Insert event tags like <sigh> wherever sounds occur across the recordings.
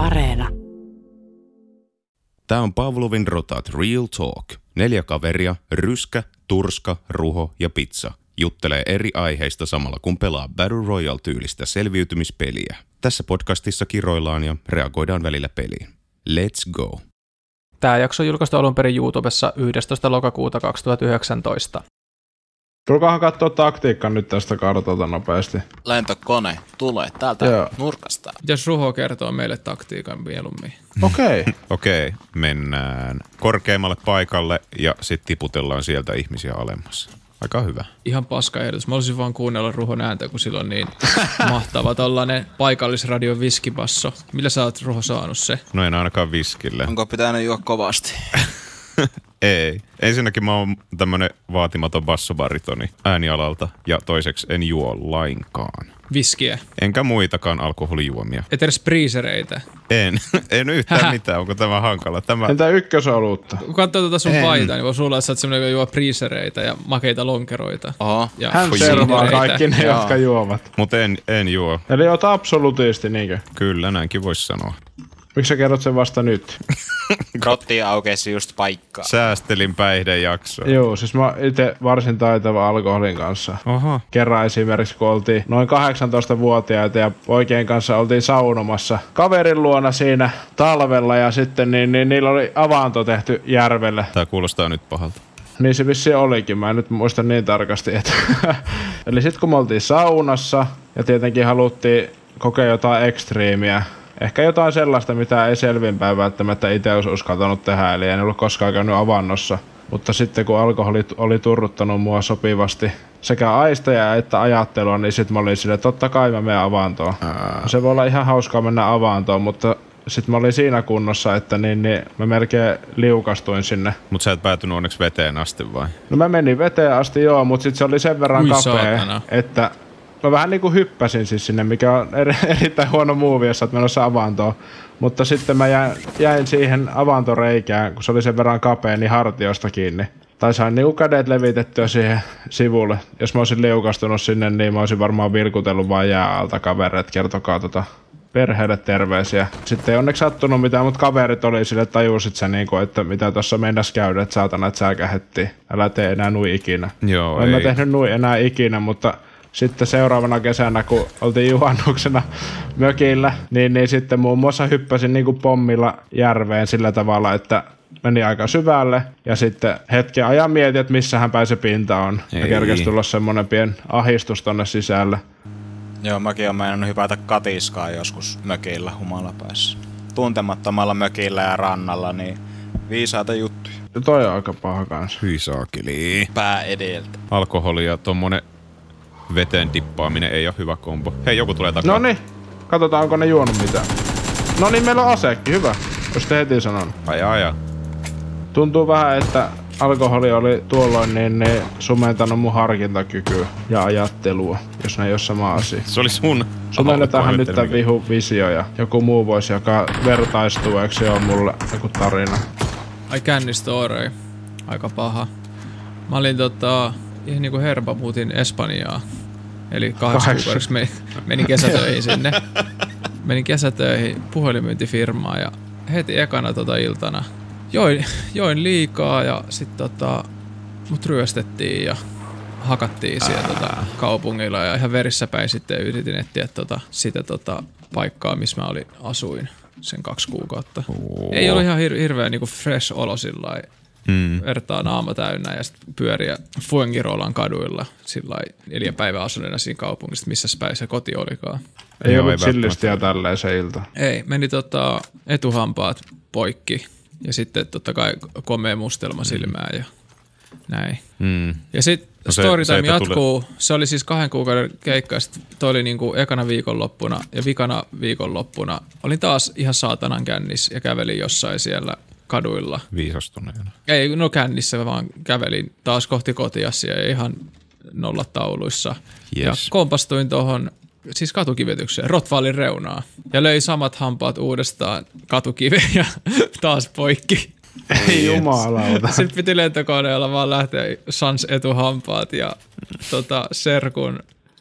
Areena. Tämä on Pavlovin rotat Real Talk. Neljä kaveria, ryskä, turska, ruho ja pizza juttelee eri aiheista samalla kun pelaa Battle Royale-tyylistä selviytymispeliä. Tässä podcastissa kiroillaan ja reagoidaan välillä peliin. Let's go! Tämä jakso on julkaistu alun perin YouTubessa 11. lokakuuta 2019. Tulkaahan katsoa taktiikka nyt tästä kartalta nopeasti. Lentokone tulee täältä Joo. nurkasta. Jos Ruho kertoo meille taktiikan mieluummin. Okei. Okay. <laughs> Okei, mennään korkeammalle paikalle ja sitten tiputellaan sieltä ihmisiä alemmas. Aika hyvä. Ihan paska ehdotus. Mä olisin vaan kuunnella Ruhon ääntä, kun sillä on niin <laughs> mahtava tollanen paikallisradion viskibasso. Millä sä oot Ruho saanut se? No en ainakaan viskille. Onko pitänyt juo kovasti? <laughs> <laughs> Ei. Ensinnäkin mä oon tämmönen vaatimaton bassobaritoni äänialalta ja toiseksi en juo lainkaan. Viskiä. Enkä muitakaan alkoholijuomia. Et edes priisereitä. En. <laughs> en yhtään Hähä. mitään. Onko tämä hankala? Tämä... Entä ykkösolutta? Kun katsoo tuota sun En. paitaa, niin voi sulla että sä oot semmonen, joka juo priisereitä ja makeita lonkeroita. Oho. Ja Hän servaa kaikki ne, Joo. jotka juovat. Mutta en, en juo. Eli oot absolutisti, niinkö? Kyllä, näinkin voisi sanoa. Miksi sä kerrot sen vasta nyt? <laughs> Rotti aukesi just paikkaa. Säästelin päihdejaksoa. Joo, siis mä itse varsin taitava alkoholin kanssa. Oho. Kerran esimerkiksi, kun oltiin noin 18-vuotiaita ja poikien kanssa oltiin saunomassa kaverin luona siinä talvella ja sitten niin, niin niillä oli avanto tehty järvelle. Tää kuulostaa nyt pahalta. Niin se vissiin olikin, mä en nyt muista niin tarkasti. Että <laughs> Eli sitten kun me oltiin saunassa ja tietenkin haluttiin kokea jotain ekstriimiä, ehkä jotain sellaista, mitä ei selvinpäin välttämättä itse olisi uskaltanut tehdä, eli en ollut koskaan käynyt avannossa. Mutta sitten kun alkoholi oli turruttanut mua sopivasti sekä aisteja että ajattelua, niin sitten mä olin silleen, että totta kai mä menen avantoon. Se voi olla ihan hauskaa mennä avantoon, mutta sitten mä olin siinä kunnossa, että niin, niin mä melkein liukastuin sinne Mut sä et päätynyt onneksi veteen asti vai? No mä menin veteen asti joo, mutta sitten se oli sen verran Ui kapea, saatana. että mä vähän niinku hyppäsin siis sinne, mikä on eri, <laughs> erittäin huono muuvi, jos oot menossa avantoon. Mutta sitten mä jäin, jäin siihen avantoreikään, kun se oli sen verran kapea, niin hartiosta kiinni. Tai sain niinku kädet levitettyä siihen sivulle. Jos mä olisin liukastunut sinne, niin mä olisin varmaan vilkutellut vaan jää alta kavereet. Kertokaa tota perheelle terveisiä. Sitten ei onneksi sattunut mitään, mutta kaverit oli sille, että tajusit sä niinku, että mitä tuossa mennäs käydä, että saatana, että säkähettiin. Älä tee enää nui ikinä. Joo, en mä ei. tehnyt nui enää ikinä, mutta sitten seuraavana kesänä, kun oltiin juhannuksena mökillä, niin, niin sitten muun muassa hyppäsin niin kuin pommilla järveen sillä tavalla, että meni aika syvälle ja sitten hetken ajan mietin, että missähän päin se pinta on. Ja Ei. kerkesi tulla semmonen pien ahistus tonne sisälle. Joo, mäkin oon meinannut hypätä katiskaa joskus mökillä humalapäissä. Tuntemattomalla mökillä ja rannalla, niin viisaita juttuja. Ja toi on aika paha kanssa. Hyi saakeli. Pää edeltä. Alkoholi ja tommonen veteen dippaaminen ei ole hyvä kombo. Hei, joku tulee takaa. No niin, katsotaan onko ne juonut mitään. No niin, meillä on aseekki, hyvä. Jos te heti sanon. Aja, aja. Tuntuu vähän, että alkoholi oli tuolloin niin, niin sumentanut mun harkintakykyä ja ajattelua, jos ne ei ole sama asia. Se oli sun Sumennetaanhan nyt tää vihu visio ja joku muu voisi, joka vertaistuu, eikö se ole mulle joku tarina. Ai kännistorei. Aika paha. Mä olin tota, ihan niinku herpa muutin Espanjaa. Eli kahdeksan kuukaudeksi menin, menin kesätöihin sinne. Menin kesätöihin puhelinmyyntifirmaan ja heti ekana tota iltana join, join liikaa ja sit tota, mut ryöstettiin ja hakattiin siellä tota, kaupungilla ja ihan verissä päin sitten yritin etsiä tota, sitä tota, paikkaa, missä mä olin, asuin sen kaksi kuukautta. Ei ollut ihan hir- hirveän niinku fresh olo sillä Mm. vertaa naama täynnä ja sitten pyöriä Fuengirolan kaduilla sillä neljä päivää asuneena siinä kaupungissa, missä päin se koti olikaan. Ei Joo, ollut ei chillistiä tälleen se ilta. Ei, meni tota etuhampaat poikki ja sitten totta kai komea mustelma silmään ja näin. Mm. Ja sitten No storytime jatkuu. Se oli siis kahden kuukauden keikka, ja sit toi oli niinku ekana viikonloppuna ja vikana viikonloppuna. Olin taas ihan saatanan kännis ja kävelin jossain siellä kaduilla. Viisastuneena. Ei, no kännissä vaan kävelin taas kohti kotiassa ja ihan nollatauluissa. Yes. Ja kompastuin tuohon siis katukivetykseen, Rotvaalin reunaa. Ja löi samat hampaat uudestaan katukiveen ja <laughs> taas poikki. Ei jumalauta. <laughs> Sitten piti lentokoneella vaan lähteä sans etuhampaat ja tota, serkun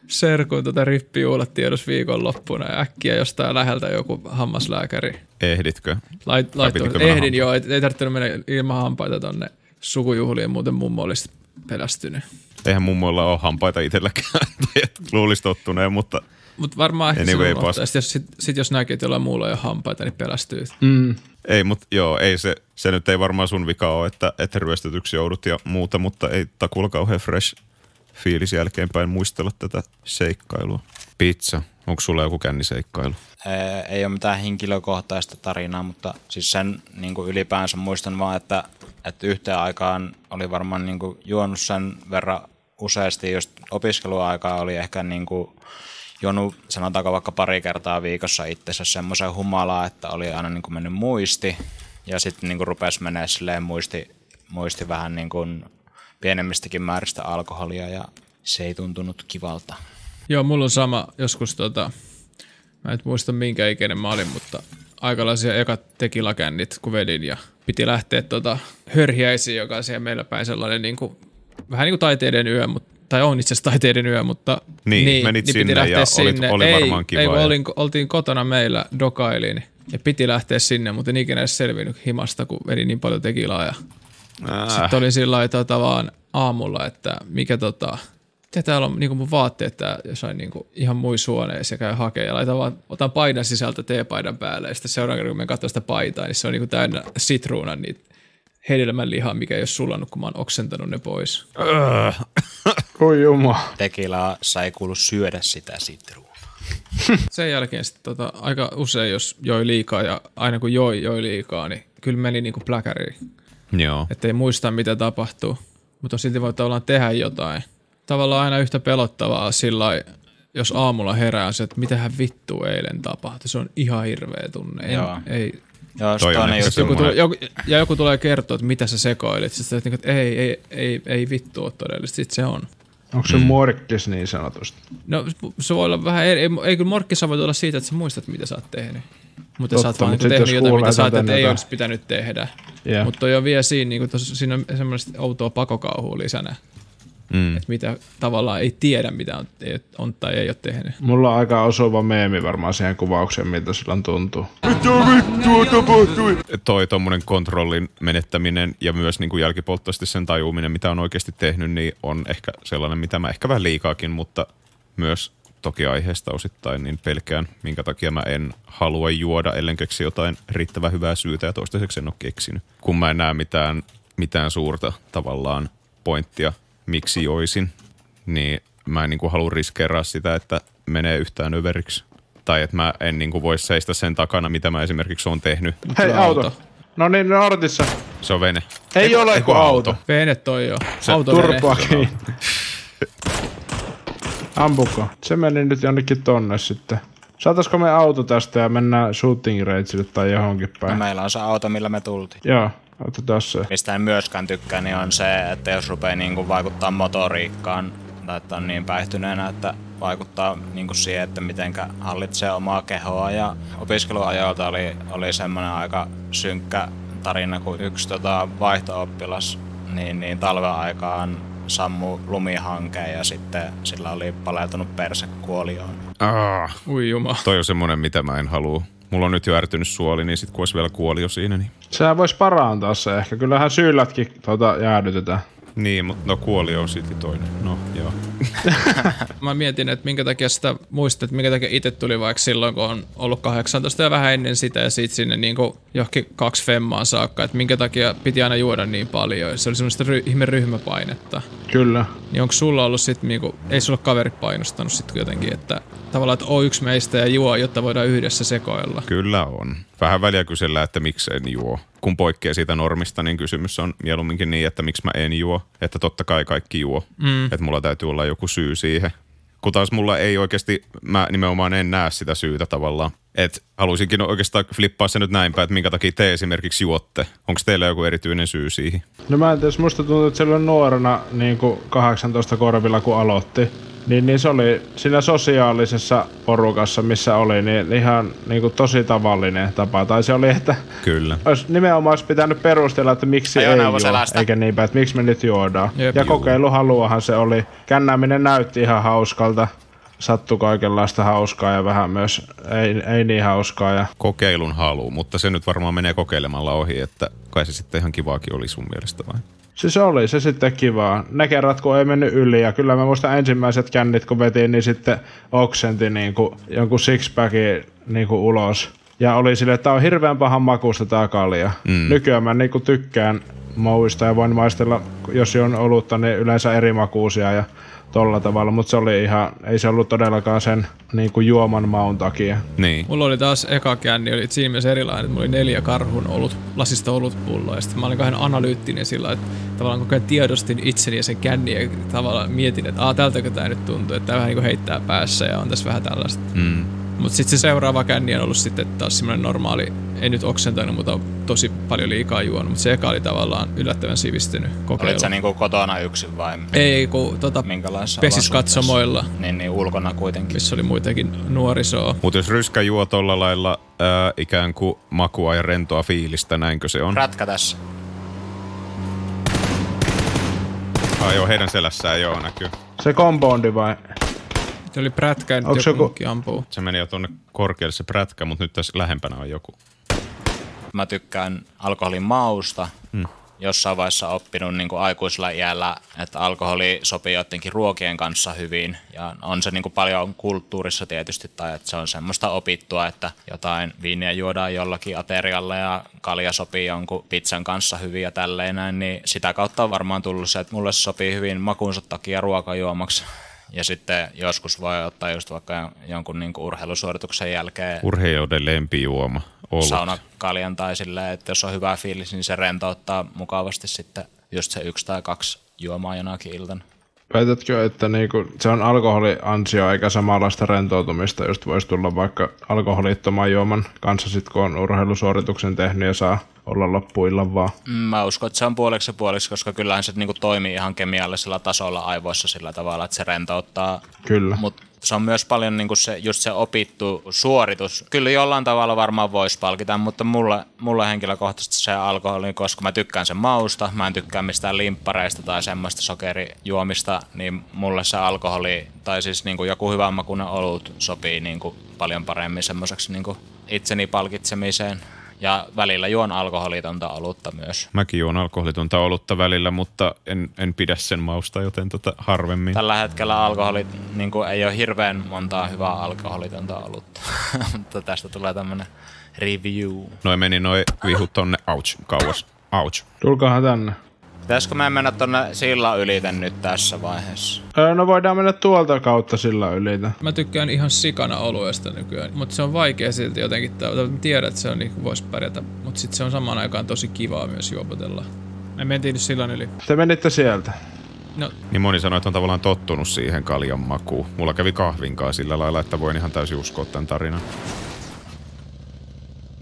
serkun tota rippijuhlat tiedos viikonloppuna ja äkkiä jostain läheltä joku hammaslääkäri. Ehditkö? Lait, ehdin hampaan? joo, ei, ei tarvitse mennä ilman hampaita tonne sukujuhliin, muuten mummo olisi pelästynyt. Eihän mummoilla ole hampaita itselläkään. <laughs> Luulisi tottuneen, mutta Mutta varmaan ehkä Anyway. Sit jos, sit, sit jos näkee, että jollain muulla ei ole hampaita, niin pelästyy. Mm. ei, mutta joo, ei se, se nyt ei varmaan sun vika ole, että, että ryöstetyksi joudut ja muuta, mutta ei takulla kauhean fresh fiilis jälkeenpäin muistella tätä seikkailua. Pizza, onko sulla joku känniseikkailu? Ee, ei ole mitään henkilökohtaista tarinaa, mutta siis sen niin kuin ylipäänsä muistan vaan, että, että yhteen aikaan oli varmaan niin kuin juonut sen verran useasti, just opiskeluaikaa oli ehkä niin kuin juonut sanotaanko vaikka pari kertaa viikossa itsensä semmoisen humalaa, että oli aina niin kuin mennyt muisti ja sitten niin kuin rupesi menee silleen muisti, muisti vähän niin kuin pienemmistäkin määristä alkoholia ja se ei tuntunut kivalta. Joo, mulla on sama joskus tota, mä en muista minkä ikäinen mä olin, mutta aikalaisia ekat tekilakännit, kun vedin ja piti lähteä tota, hörhiäisiin, joka on siellä meillä päin sellainen niin kuin, vähän niin kuin taiteiden yö, mutta tai on itse asiassa taiteiden yö, mutta Niin, menit sinne ja olit- oli ei, varmaan kiva Ei, ja- olin, oltiin kotona meillä dokailiin ja piti lähteä sinne, mutta en ikinä edes selvinnyt himasta, kun vedin niin paljon tekilaa ja Äh, sitten oli sillä lailla tota vaan aamulla, että mikä tota, mitä täällä on niinku mun vaatteet tää jossain niinku ihan muissa huoneissa ja käy hakee ja laitan vaan, otan paidan sisältä teepaidan päälle ja sitten seuraavan kerran kun mä katson sitä paitaa, niin se on niinku täynnä sitruunan niitä hedelmän lihaa, mikä ei ole sulannut, kun mä oon oksentanut ne pois. Oi jumala. Tekilassa ei kuulu syödä sitä sitruunaa. <laughs> Sen jälkeen sitten tota, aika usein, jos joi liikaa ja aina kun joi, joi liikaa, niin kyllä meni niinku pläkäriin. Joo. että ei muista mitä tapahtuu, mutta silti voi tavallaan tehdä jotain. Tavallaan aina yhtä pelottavaa sillä jos aamulla herää se, että mitähän vittu eilen tapahtui. Se on ihan hirveä tunne. En, Joo. ei, Joo, Toi on juttu, joku joku, ja joku tulee kertoa, että mitä sä sekoilit. Sitten oot niinku, että ei, ei, ei, ei vittu ole todellista. Sitten se on. Onko se mm. morkkis niin sanotusti? No se voi olla vähän eri. Ei, ei kyllä morkkissa voi olla siitä, että sä muistat, mitä sä oot tehnyt. Mutta Totta, sä oot vaan niinku tehnyt jos jotain, mitä sä että ajattelet, että ei olisi pitänyt tehdä. Joo. Mutta toi on vielä siinä, niin tos, siinä on semmoista outoa pakokauhua lisänä. Mm. että mitä tavallaan ei tiedä, mitä on, ei- on tai ei ole tehnyt. Mulla on aika osuva meemi varmaan siihen kuvaukseen, miltä silloin tuntuu. toi tommonen kontrollin menettäminen ja myös niin kuin jälkipolttoisesti sen tajuminen, mitä on oikeasti tehnyt, niin on ehkä sellainen, mitä mä ehkä vähän liikaakin, mutta myös toki aiheesta osittain, niin pelkään, minkä takia mä en halua juoda, ellen keksi jotain riittävän hyvää syytä ja toistaiseksi en ole keksinyt. Kun mä en näe mitään, mitään suurta tavallaan pointtia, miksi joisin, niin mä en niin kuin halua riskeeraa sitä, että menee yhtään överiksi. Tai että mä en niin kuin voi seistä sen takana, mitä mä esimerkiksi on tehnyt. Hei, auto. auto. No niin, Nortissa. Se on vene. Ei Eiku- ole kuin auto. Vene toi jo. Se Auto Turpaa kiinni. Ampuko? Se meni nyt jonnekin tonne sitten. Saataisiko me auto tästä ja mennään shooting rangeille tai johonkin No, päin? meillä on se auto, millä me tultiin. Joo, otetaan se. Mistä en myöskään tykkää, niin on se, että jos rupeaa niin kuin vaikuttaa motoriikkaan, tai että on niin päihtyneenä, että vaikuttaa niin kuin siihen, että mitenkä hallitsee omaa kehoa. Ja opiskeluajoilta oli, oli semmoinen aika synkkä tarina, kun yksi tota, vaihto-oppilas niin, niin talven aikaan sammu lumihanke ja sitten sillä oli paleltunut perse kuolioon. Ah, Ui juma. toi on semmonen, mitä mä en halua. Mulla on nyt jo ärtynyt suoli, niin sit kun olisi vielä kuoli jo siinä, niin... Sehän voisi parantaa se ehkä. Kyllähän syyllätkin tuota jäädytetään. Niin, mutta no kuoli on silti toinen. No, joo. <laughs> Mä mietin, että minkä takia sitä muistat, että minkä takia itse tuli vaikka silloin, kun on ollut 18 ja vähän ennen sitä ja sitten sinne niin johonkin kaksi femmaan saakka, että minkä takia piti aina juoda niin paljon. Se oli semmoista ry- ihme ryhmäpainetta. Kyllä. Niin onko sulla ollut sit niinku, ei sulla kaverit painostanut sit jotenkin, että tavallaan, että oo yksi meistä ja juo, jotta voidaan yhdessä sekoilla. Kyllä on. Vähän väliä kysellä, että miksi en juo. Kun poikkeaa siitä normista, niin kysymys on mieluumminkin niin, että miksi mä en juo. Että totta kai kaikki juo. Mm. Että mulla täytyy olla joku syy siihen. Kun taas mulla ei oikeasti, mä nimenomaan en näe sitä syytä tavallaan. Et haluaisinkin oikeastaan flippaa se nyt näinpä, että minkä takia te esimerkiksi juotte. Onko teillä joku erityinen syy siihen? No mä en tiedä, jos musta tuntuu, että silloin nuorena niin kuin 18 korvilla kun aloitti, niin, niin se oli siinä sosiaalisessa porukassa, missä oli, niin ihan niin kuin tosi tavallinen tapa. Tai se oli, että Kyllä. <laughs> olisi nimenomaan olisi pitänyt perustella, että miksi ei Ajoneuvo juo, eikä niinpä, että miksi me nyt juodaan. Jep. ja Juu. kokeiluhaluahan se oli. Kännääminen näytti ihan hauskalta. Sattui kaikenlaista hauskaa ja vähän myös ei, ei niin hauskaa. Ja Kokeilun halu, mutta se nyt varmaan menee kokeilemalla ohi, että kai se sitten ihan kivaakin oli sun mielestä vai? Siis oli se sitten kivaa. Ne kerrat, kun ei mennyt yli. Ja kyllä mä muistan ensimmäiset kännit, kun vetiin, niin sitten oksenti niin kuin, jonkun sixpackin niin kuin ulos. Ja oli sille, että tää on hirveän pahan makusta tää kalja. Mm. Nykyään mä niin kuin tykkään mouista ja voin maistella, jos on olutta, niin yleensä eri makuusia ja tolla tavalla, mutta se oli ihan, ei se ollut todellakaan sen niin kuin juoman maun takia. Niin. Mulla oli taas eka känni, oli siinä mielessä erilainen, että mulla oli neljä karhun olut, lasista olutpulloa, ja sitten mä olin kahden analyyttinen sillä, että tavallaan koko ajan tiedostin itseni ja sen känni, ja tavallaan mietin, että aah, tältäkö tää nyt tuntuu, että tää vähän niin kuin heittää päässä, ja on tässä vähän tällaista. Mm. Mutta sitten se seuraava känni on ollut sitten taas semmoinen normaali, ei nyt oksentanut, mutta tosi paljon liikaa juonut. Mutta se eka oli tavallaan yllättävän sivistynyt kokeilu. Olit sä niinku kotona yksin vai Ei, kun tota, minkälaisessa pesis katsomoilla, Niin, niin ulkona kuitenkin. missä oli muitakin nuorisoa. Mutta jos ryskä juo tolla lailla ää, ikään kuin makua ja rentoa fiilistä, näinkö se on? Rätkä tässä. Ah, joo, heidän selässään joo näkyy. Se kompoundi vai? Se oli prätkä, nyt joku, joku- ampuu. Se meni jo tuonne korkealle se prätkä, mutta nyt tässä lähempänä on joku. Mä tykkään alkoholin mausta. Hmm. Jossain vaiheessa oppinut niin kuin aikuisella iällä, että alkoholi sopii jotenkin ruokien kanssa hyvin. Ja on se niin kuin paljon kulttuurissa tietysti, tai että se on semmoista opittua, että jotain viiniä juodaan jollakin aterialla ja kalja sopii jonkun pizzan kanssa hyvin ja tälleen näin. Niin sitä kautta on varmaan tullut se, että mulle se sopii hyvin makunsa takia ruokajuomaksi. Ja sitten joskus voi ottaa just vaikka jonkun niin kuin urheilusuorituksen jälkeen Urheilijoiden lempijuoma. Ollut. saunakaljan tai silleen, että jos on hyvä fiilis, niin se rentouttaa mukavasti sitten just se yksi tai kaksi juomaa jonakin iltana. Väitätkö, että niinku, se on alkoholiansio eikä samanlaista rentoutumista, just voisi tulla vaikka alkoholittoman juoman kanssa sit kun on urheilusuorituksen tehnyt ja saa olla loppuillan vaan. Mm, Mä uskon, että se on puoliksi ja puoliksi, koska kyllähän se niinku toimii ihan kemiallisella tasolla aivoissa sillä tavalla, että se rentouttaa. Kyllä. Mutta se on myös paljon niinku se, just se opittu suoritus. Kyllä jollain tavalla varmaan voisi palkita, mutta mulle, mulle henkilökohtaisesti se alkoholi, koska mä tykkään sen mausta, mä en tykkää mistään limppareista tai semmoista sokerijuomista, niin mulle se alkoholi, tai siis niinku joku hyvän makuinen olut sopii niinku paljon paremmin semmoiseksi niinku itseni palkitsemiseen. Ja välillä juon alkoholitonta olutta myös. Mäkin juon alkoholitonta olutta välillä, mutta en, en pidä sen mausta, joten tota harvemmin. Tällä hetkellä alkoholit niin kuin, ei ole hirveän montaa hyvää alkoholitonta olutta, <laughs> mutta tästä tulee tämmönen review. Noin meni noin vihut tonne, ouch, kauas. Ouch. Tulkaahan tänne. Pitäisikö me mennä tonne sillan ylite nyt tässä vaiheessa? Öö, no voidaan mennä tuolta kautta sillä ylitä. Mä tykkään ihan sikana oluesta nykyään, mutta se on vaikea silti jotenkin. Tiedän, että se on niin voisi pärjätä, mutta sitten se on samaan aikaan tosi kivaa myös juopotella. Me mentiin nyt sillan yli. Te menitte sieltä. No, Niin moni sanoi, että on tavallaan tottunut siihen kaljan makuun. Mulla kävi kahvinkaan sillä lailla, että voin ihan täysin uskoa tämän tarinan.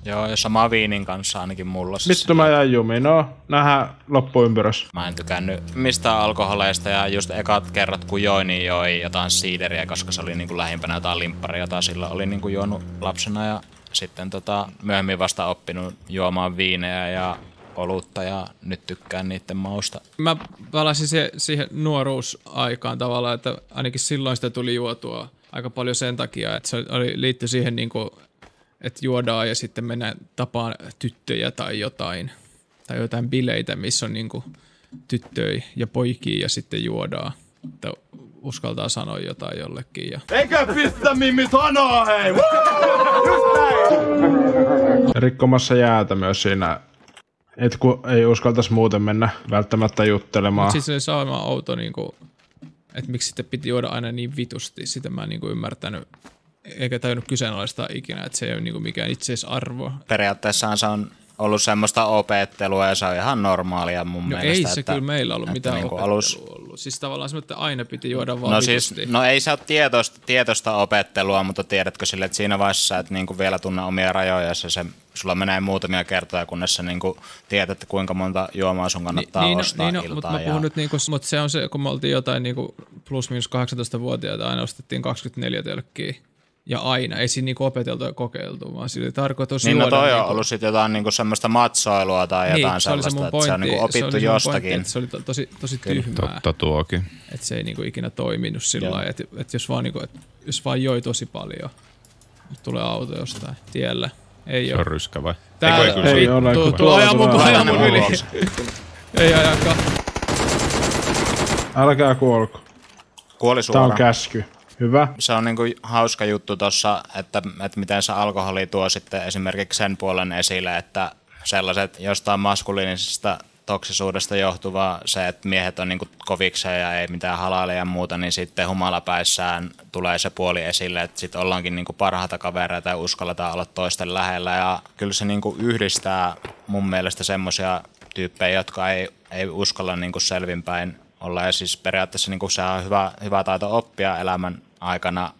Joo, ja sama viinin kanssa ainakin mulla. Siis Vittu mä jäin jumiin. No, nähdään loppuympyrös. Mä en tykännyt mistään alkoholeista ja just ekat kerrat kun join, niin joi jotain siideriä, koska se oli niin kuin lähimpänä jotain limpparia, jota sillä oli niin kuin juonut lapsena ja sitten tota, myöhemmin vasta oppinut juomaan viinejä ja olutta ja nyt tykkään niiden mausta. mä palasin se, siihen nuoruusaikaan tavallaan, että ainakin silloin sitä tuli juotua aika paljon sen takia, että se oli, liittyi siihen niin kuin, että juodaan ja sitten mennään tapaan tyttöjä tai jotain. Tai jotain bileitä, missä on niin kuin tyttöjä ja poikia ja sitten juodaan. Että uskaltaa sanoa jotain jollekin. Ja... Eikä pistä Mimmi sanaa, hei! Rikkomassa jäätä myös siinä, et kun ei uskaltaisi muuten mennä välttämättä juttelemaan. Siis se oli sama outo, niin kuin, että miksi sitten piti juoda aina niin vitusti. Sitä mä en niin kuin ymmärtänyt, eikä tajunnut kyseenalaistaa ikinä, että se ei ole niin mikään itseisarvo. Periaatteessahan se on ollut semmoista opettelua ja se on ihan normaalia mun No mielestä. ei se että, kyllä meillä ollut mitään niinku opettelua alus, ollut. Siis tavallaan semmoinen, että aina piti juoda vaan No siis, no ei se ole tietoista, tietoista opettelua, mutta tiedätkö sille, että siinä vaiheessa, että niinku vielä tunne omia rajoja, se, se sulla menee muutamia kertoja, kunnes sä niinku tiedät, että kuinka monta juomaa sun kannattaa niin, ostaa niin, no, iltaan. mutta mä puhun nyt niinku, mutta se on se, kun me oltiin jotain niinku plus minus 18-vuotiaita, aina ostettiin 24 tölkkiä ja aina. Ei siinä niinku opeteltu ja kokeiltu, vaan sillä oli tarkoitus Niin no juoda toi on niinku- ollut sitten jotain niinku semmoista matsoilua tai niin, jotain se oli se sellaista, mun että pointti. se on niinku se oli opittu se mun jostakin. Pointti, se oli to, tosi, tosi tyhmää, Totta tuokin. että se ei niinku ikinä toiminut sillä lailla, että, että jos, vaan niinku, että jos vaan joi tosi paljon, nyt tulee auto jostain tielle. Ei Se ole. on ryskä vai? Eikö, ei Ei se- ole, Tuu, kun- tuu, aja mun, Tuolla aja tulee mun yli. <laughs> Ei ajakaan. Älkää kuolko. Kuoli Tää suoraan. on käsky. Hyvä. se on niinku hauska juttu tuossa, että, että miten se alkoholi tuo sitten esimerkiksi sen puolen esille, että sellaiset jostain maskuliinisesta toksisuudesta johtuva se, että miehet on niinku kovikseen ja ei mitään halaile ja muuta, niin sitten humalapäissään tulee se puoli esille, että sitten ollaankin niinku parhaita kavereita ja uskalletaan olla toisten lähellä ja kyllä se niinku yhdistää mun mielestä semmoisia tyyppejä, jotka ei, ei uskalla niinku selvinpäin olla ja siis periaatteessa niinku se on hyvä, hyvä taito oppia elämän aikana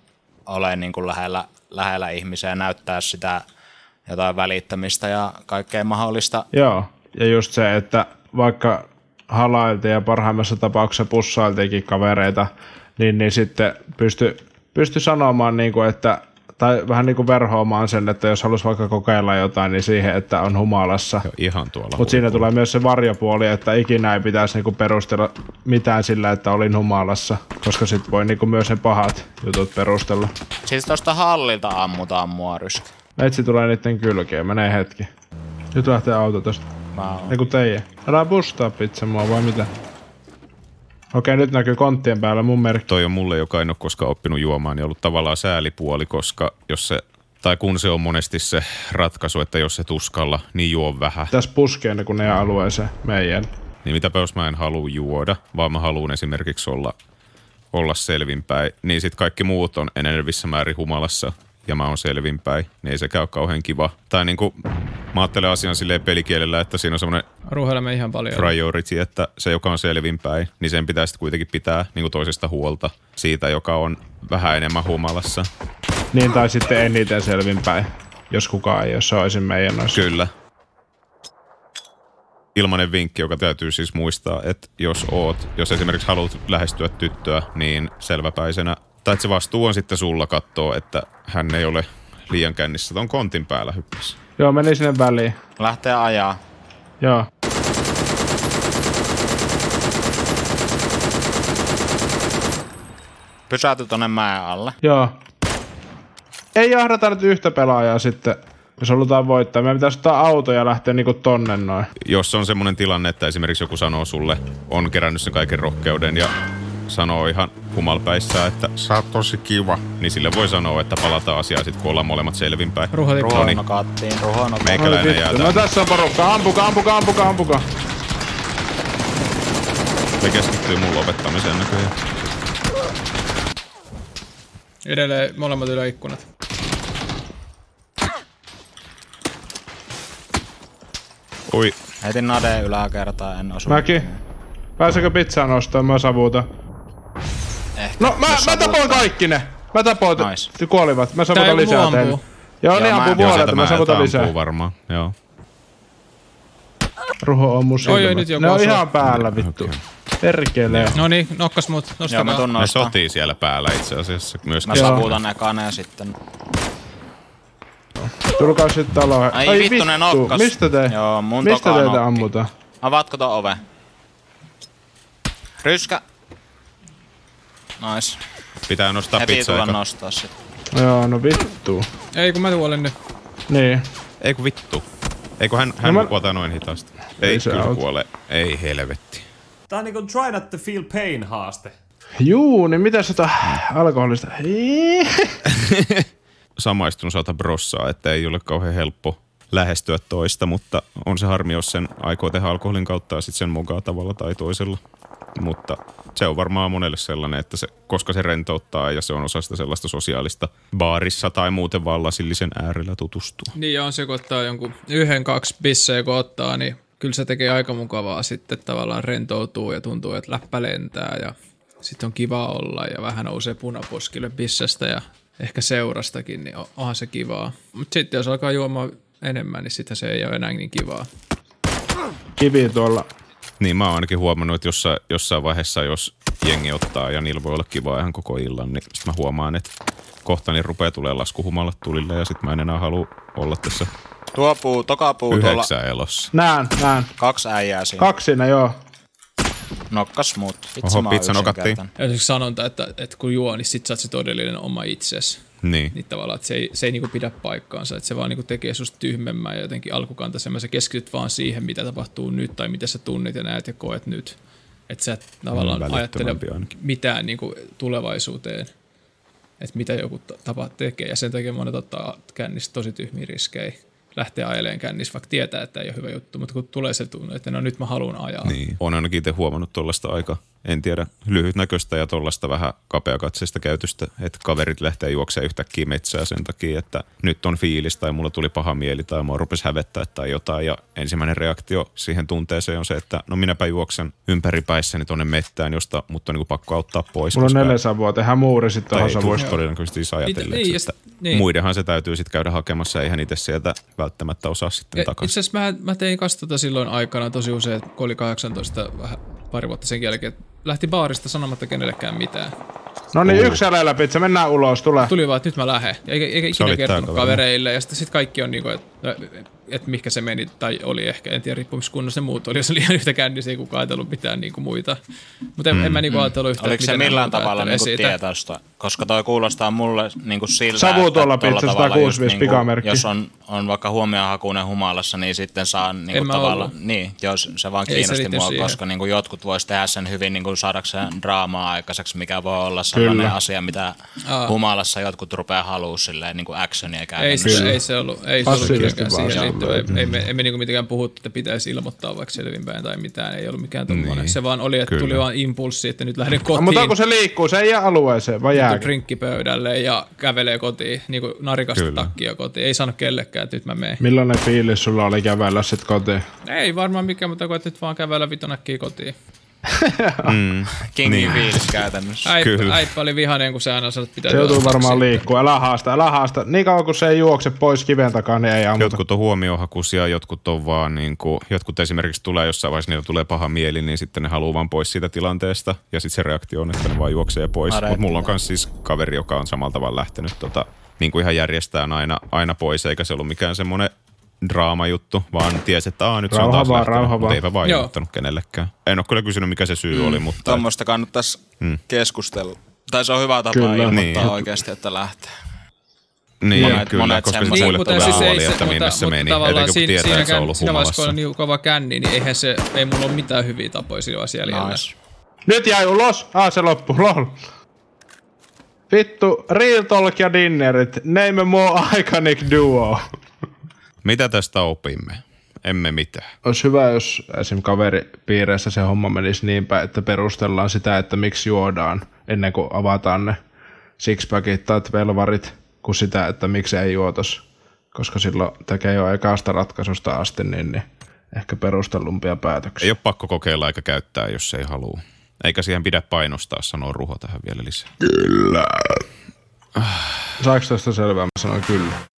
ole niinku lähellä, lähellä ihmisiä ja näyttää sitä jotain välittämistä ja kaikkea mahdollista Joo. Ja just se, että vaikka halailtiin ja parhaimmassa tapauksessa pussailtiinkin kavereita, niin, niin sitten pysty, pysty sanomaan, niin kuin, että tai vähän niin kuin verhoamaan sen, että jos haluaisi vaikka kokeilla jotain, niin siihen, että on humalassa. Ihan tuolla. Mutta siinä tulee myös se varjopuoli, että ikinä ei pitäisi niinku perustella mitään sillä, että olin humalassa, koska sitten voi niinku myös ne pahat jutut perustella. Siis tuosta hallilta ammutaan mua ryskä. Metsi tulee niiden kylkeen, menee hetki. Nyt lähtee auto tosta. Mä oon. Eiku teijä. Älä bustaa pizza mua vai mitä? Okei, nyt näkyy konttien päällä mun merkki. Toi on mulle, joka en ole koskaan oppinut juomaan, niin ollut tavallaan säälipuoli, koska jos se, tai kun se on monesti se ratkaisu, että jos se tuskalla, niin juo vähän. Tässä puskee ne kun ne alueeseen meidän. Niin mitäpä jos mä en halua juoda, vaan mä haluan esimerkiksi olla, olla selvinpäin, niin sitten kaikki muut on enenevissä määrin humalassa ja mä oon selvinpäin, niin ei sekään ole kauhean kiva. Tai niin kuin, mä ajattelen asian silleen pelikielellä, että siinä on semmoinen Ruuhailemme ihan paljon. priority, että se, joka on selvinpäin, niin sen pitää sitten kuitenkin pitää niin kuin toisesta huolta siitä, joka on vähän enemmän humalassa. Niin tai sitten eniten selvinpäin, jos kukaan ei, jos se olisi meidän noissa. Kyllä. Ilmainen vinkki, joka täytyy siis muistaa, että jos oot, jos esimerkiksi haluat lähestyä tyttöä, niin selväpäisenä, tai että se vastuu on sitten sulla katsoa, että hän ei ole liian kännissä ton kontin päällä hyppässä. Joo, meni sinne väliin. Lähtee ajaa. Joo. Pysäyty tonne mäen alle. Joo. Ei jahdata nyt yhtä pelaajaa sitten, jos halutaan voittaa. Meidän pitäisi ottaa auto ja lähteä niinku tonne noin. Jos on semmoinen tilanne, että esimerkiksi joku sanoo sulle, on kerännyt sen kaiken rohkeuden ja sanoo ihan humalpäissään, että sä oot tosi kiva, niin sille voi sanoa, että palataan asiaan sitten, kun ollaan molemmat selvinpäin. Ruho tippuu. No niin. Ruhono kattiin, ruhono Meikäläinen jää. No tässä on porukka. Ampuka, ampuka, ampuka, ampuka. Se keskittyy mun lopettamiseen näköjään. Edelleen molemmat yläikkunat. Oi, Heitin nade yläkertaa, en osu. Mäkin. Pääsekö pizzaa nostaa? Mä savuutan. Ehkä. No mä, mä tapoin kaikki ne. Mä tapoin. Nice. Kuolivat. Mä savutan lisää teille. Joo, Joo, mä- ampuu joo, puolelta. sieltä Mä savutan lisää. ampuu varmaan, joo. Ruho on mun Oi, oi, nyt joku Ne on ihan päällä vittu. Okei. Perkele. No niin, nokkas mut. Joo, mä Nostakaa. tuun Ne sotii siellä päällä itse asiassa myöskin. Mä Joo. savuutan ekana ja sitten... Tulkaa sitten taloon. Ai, vittu, ne nokkas. Mistä te? Joo, mun Mistä teitä nokki. ammutaan? Avaatko ton ove? Ryskä. Nice. Pitää nostaa Heti pizzaa. tulla eka. nostaa sit. Joo, no vittu. Ei kun mä tuolen nyt. Niin. Ei kun vittu. Eikö hän, hän No mä- kuota noin hitaasti? Ei Ei, se kyllä kuole. Ei helvetti. Tää on niinku try not to feel pain haaste. Juu, niin mitä sitä alkoholista? <laughs> Samaistun saata brossaa, että ei ole kauhean helppo lähestyä toista, mutta on se harmi, jos sen aikoo tehdä alkoholin kautta ja sitten sen mukaan tavalla tai toisella. Mutta se on varmaan monelle sellainen, että se, koska se rentouttaa ja se on osa sitä sellaista sosiaalista baarissa tai muuten vaan lasillisen äärellä tutustua. Niin ja on se, kun ottaa jonkun yhden, kaksi bissejä, kun ottaa, niin kyllä se tekee aika mukavaa sitten tavallaan rentoutuu ja tuntuu, että läppä lentää ja sitten on kiva olla ja vähän nousee punaposkille bissestä ja ehkä seurastakin, niin on- onhan se kivaa. Mutta sitten jos alkaa juomaan enemmän, niin sitten se ei ole enää niin kivaa. Kivi tuolla. Niin mä oon ainakin huomannut, että jossain, jossain vaiheessa, jos jengi ottaa ja niillä voi olla kivaa ihan koko illan, niin sit mä huomaan, että kohta niin rupeaa tulee laskuhumalla tulille ja sit mä en enää halua olla tässä Tuo puu, toka puu tuolla, elossa. Näen, näen. kaksi äijää siinä. Kaksi siinä, joo. Nokkas muut. Oho, pizza nokattiin. Ja sanonta, että, että kun juo, niin sit sä oot se todellinen oma itsesi. Niin. Niin tavallaan, että se ei, se ei niinku pidä paikkaansa, että se vaan niinku tekee susta tyhmemmän ja jotenkin alkukantaisemman. Sä keskityt vaan siihen, mitä tapahtuu nyt tai mitä sä tunnit ja näet ja koet nyt. Että sä et tavallaan ajattele ainakin. mitään niinku tulevaisuuteen, että mitä joku ta- tapa tekee. Ja sen takia monet ottaa kännistä tosi tyhmiä riskejä lähtee ajelemaan kännissä, vaikka tietää, että ei ole hyvä juttu, mutta kun tulee se tunne, että no nyt mä haluan ajaa. Niin. Olen ainakin itse huomannut tuollaista aika, en tiedä, lyhytnäköistä ja tuollaista vähän kapeakatseista käytöstä, että kaverit lähtee juoksemaan yhtäkkiä metsää sen takia, että nyt on fiilis tai mulla tuli paha mieli tai mua rupesi hävettää tai jotain. Ja ensimmäinen reaktio siihen tunteeseen on se, että no minäpä juoksen ympäri päissäni tuonne mettään, josta mut on niin pakko auttaa pois. Mulla on koska- neljä savua, tehdään muuri sitten tuohon tuu todennäköisesti edes ajatelleeksi, Niin, että niin. muidenhan se täytyy sitten käydä hakemassa, eihän itse sieltä välttämättä osaa sitten takaisin. Itse asiassa mä, mä tein kanssa tota silloin aikana tosi usein, kun oli 18 vähän pari vuotta sen jälkeen, että lähti baarista sanomatta kenellekään mitään. No niin, yksi jäljellä pizza, mennään ulos, tule. Tuli vaan, että nyt mä lähden. Eikä, eikä ikinä kertonut kavereille. Ja sitten sit kaikki on niinku, että et mihinkä se meni, tai oli ehkä, en tiedä kunnossa ne muut oli, jos oli ihan yhtä kännissä, ei kukaan ajatellut mitään niinku muita. Mutta en, mm, en mä niinku ajatellut yhtään, Oliko että se millään tavalla niinku siitä. tietoista? Koska toi kuulostaa mulle niinku siltä, Savu että tuolla tavalla 165 just niinku, pikamerkki. Jos on, on vaikka huomiohakuinen humalassa, niin sitten saa En niinku mä tavallaan, ollut. niin, jos se vaan Ei se kiinnosti liity mua, siihen. koska niinku jotkut vois tehdä sen hyvin niinku saadakseen draamaa aikaiseksi, mikä voi olla sellainen Kyllä. asia, mitä Aa. humalassa jotkut rupeaa haluu silleen niinku actionia Ei käytännössä. se, ei se ollut, ei se ollut siihen se liittyvä. Ei, on. ei, me, emme niinku mitenkään puhuttu, että pitäisi ilmoittaa vaikka selvinpäin tai mitään. Ei ollut mikään tommonen. Niin. Se vaan oli, että Kyllä. tuli vaan impulssi, että nyt lähden No, kotiin. mutta kun se liikkuu, se ei jää alueeseen, vai jääkö? drinkkipöydälle ja kävelee kotiin, niin kuin narikasta Kyllä. takkia kotiin. Ei sano kellekään, että nyt mä menen. Millainen fiilis sulla oli kävellä sit kotiin? Ei varmaan mikään, mutta kun nyt vaan kävellä vitonäkkiä kotiin. <laughs> Kingin Niin. fiilis käytännössä. Äippä, Kyllä. äippä oli vihainen, kun se aina sanoi, että pitää Se joutuu varmaan liikkuu. Älä haasta, älä haasta. Niin kauan kun se ei juokse pois kiven takaa, niin ei ammuta. Jotkut on huomiohakuisia, jotkut on vaan niin kuin, jotkut esimerkiksi tulee jossain vaiheessa, niillä tulee paha mieli, niin sitten ne haluaa vaan pois siitä tilanteesta. Ja sitten se reaktio on, että ne vaan juoksee pois. Mutta mulla on myös siis kaveri, joka on samalla tavalla lähtenyt tota, niin kuin ihan järjestään aina, aina pois, eikä se ollut mikään semmoinen draamajuttu, vaan tiesi, että Aa, nyt se on Rauha taas vaan, lähtenyt, rauha mutta vaan. eipä ilmoittanut kenellekään. En ole kyllä kysynyt, mikä se syy oli, mutta Tuommoista kannattaisi Mm. keskustella. Tai se on hyvä tapa Kyllä. ilmoittaa Niin. oikeasti, että lähtee. niin, monet- kyllä, monet koska semmoiset- sitten muille mutta tulee siis ei huoli, se- että minne se meni, etenkin kun siinä- tietää, että se on siinäkään- ollut Siinä vaiheessa, kun humalassa. on niin kova känni, niin eihän se, ei mulla ole mitään hyviä tapoja silloin siellä jäljellä. Nice. Nyt jäi ulos. Ah, se loppu. Lol. Vittu, Real Talk ja Dinnerit. Name a more iconic duo. Mitä tästä opimme? Emme mitään. Olisi hyvä, jos esim. kaveripiireissä se homma menisi niin päin, että perustellaan sitä, että miksi juodaan ennen kuin avataan ne sixpackit tai velvarit, kuin sitä, että miksi ei juotos. Koska silloin tekee jo ekasta ratkaisusta asti, niin, niin ehkä perustellumpia päätöksiä. Ei ole pakko kokeilla eikä käyttää, jos ei halua. Eikä siihen pidä painostaa, sanoo Ruho tähän vielä lisää. Saiko tästä selvää? Mä sanoin kyllä.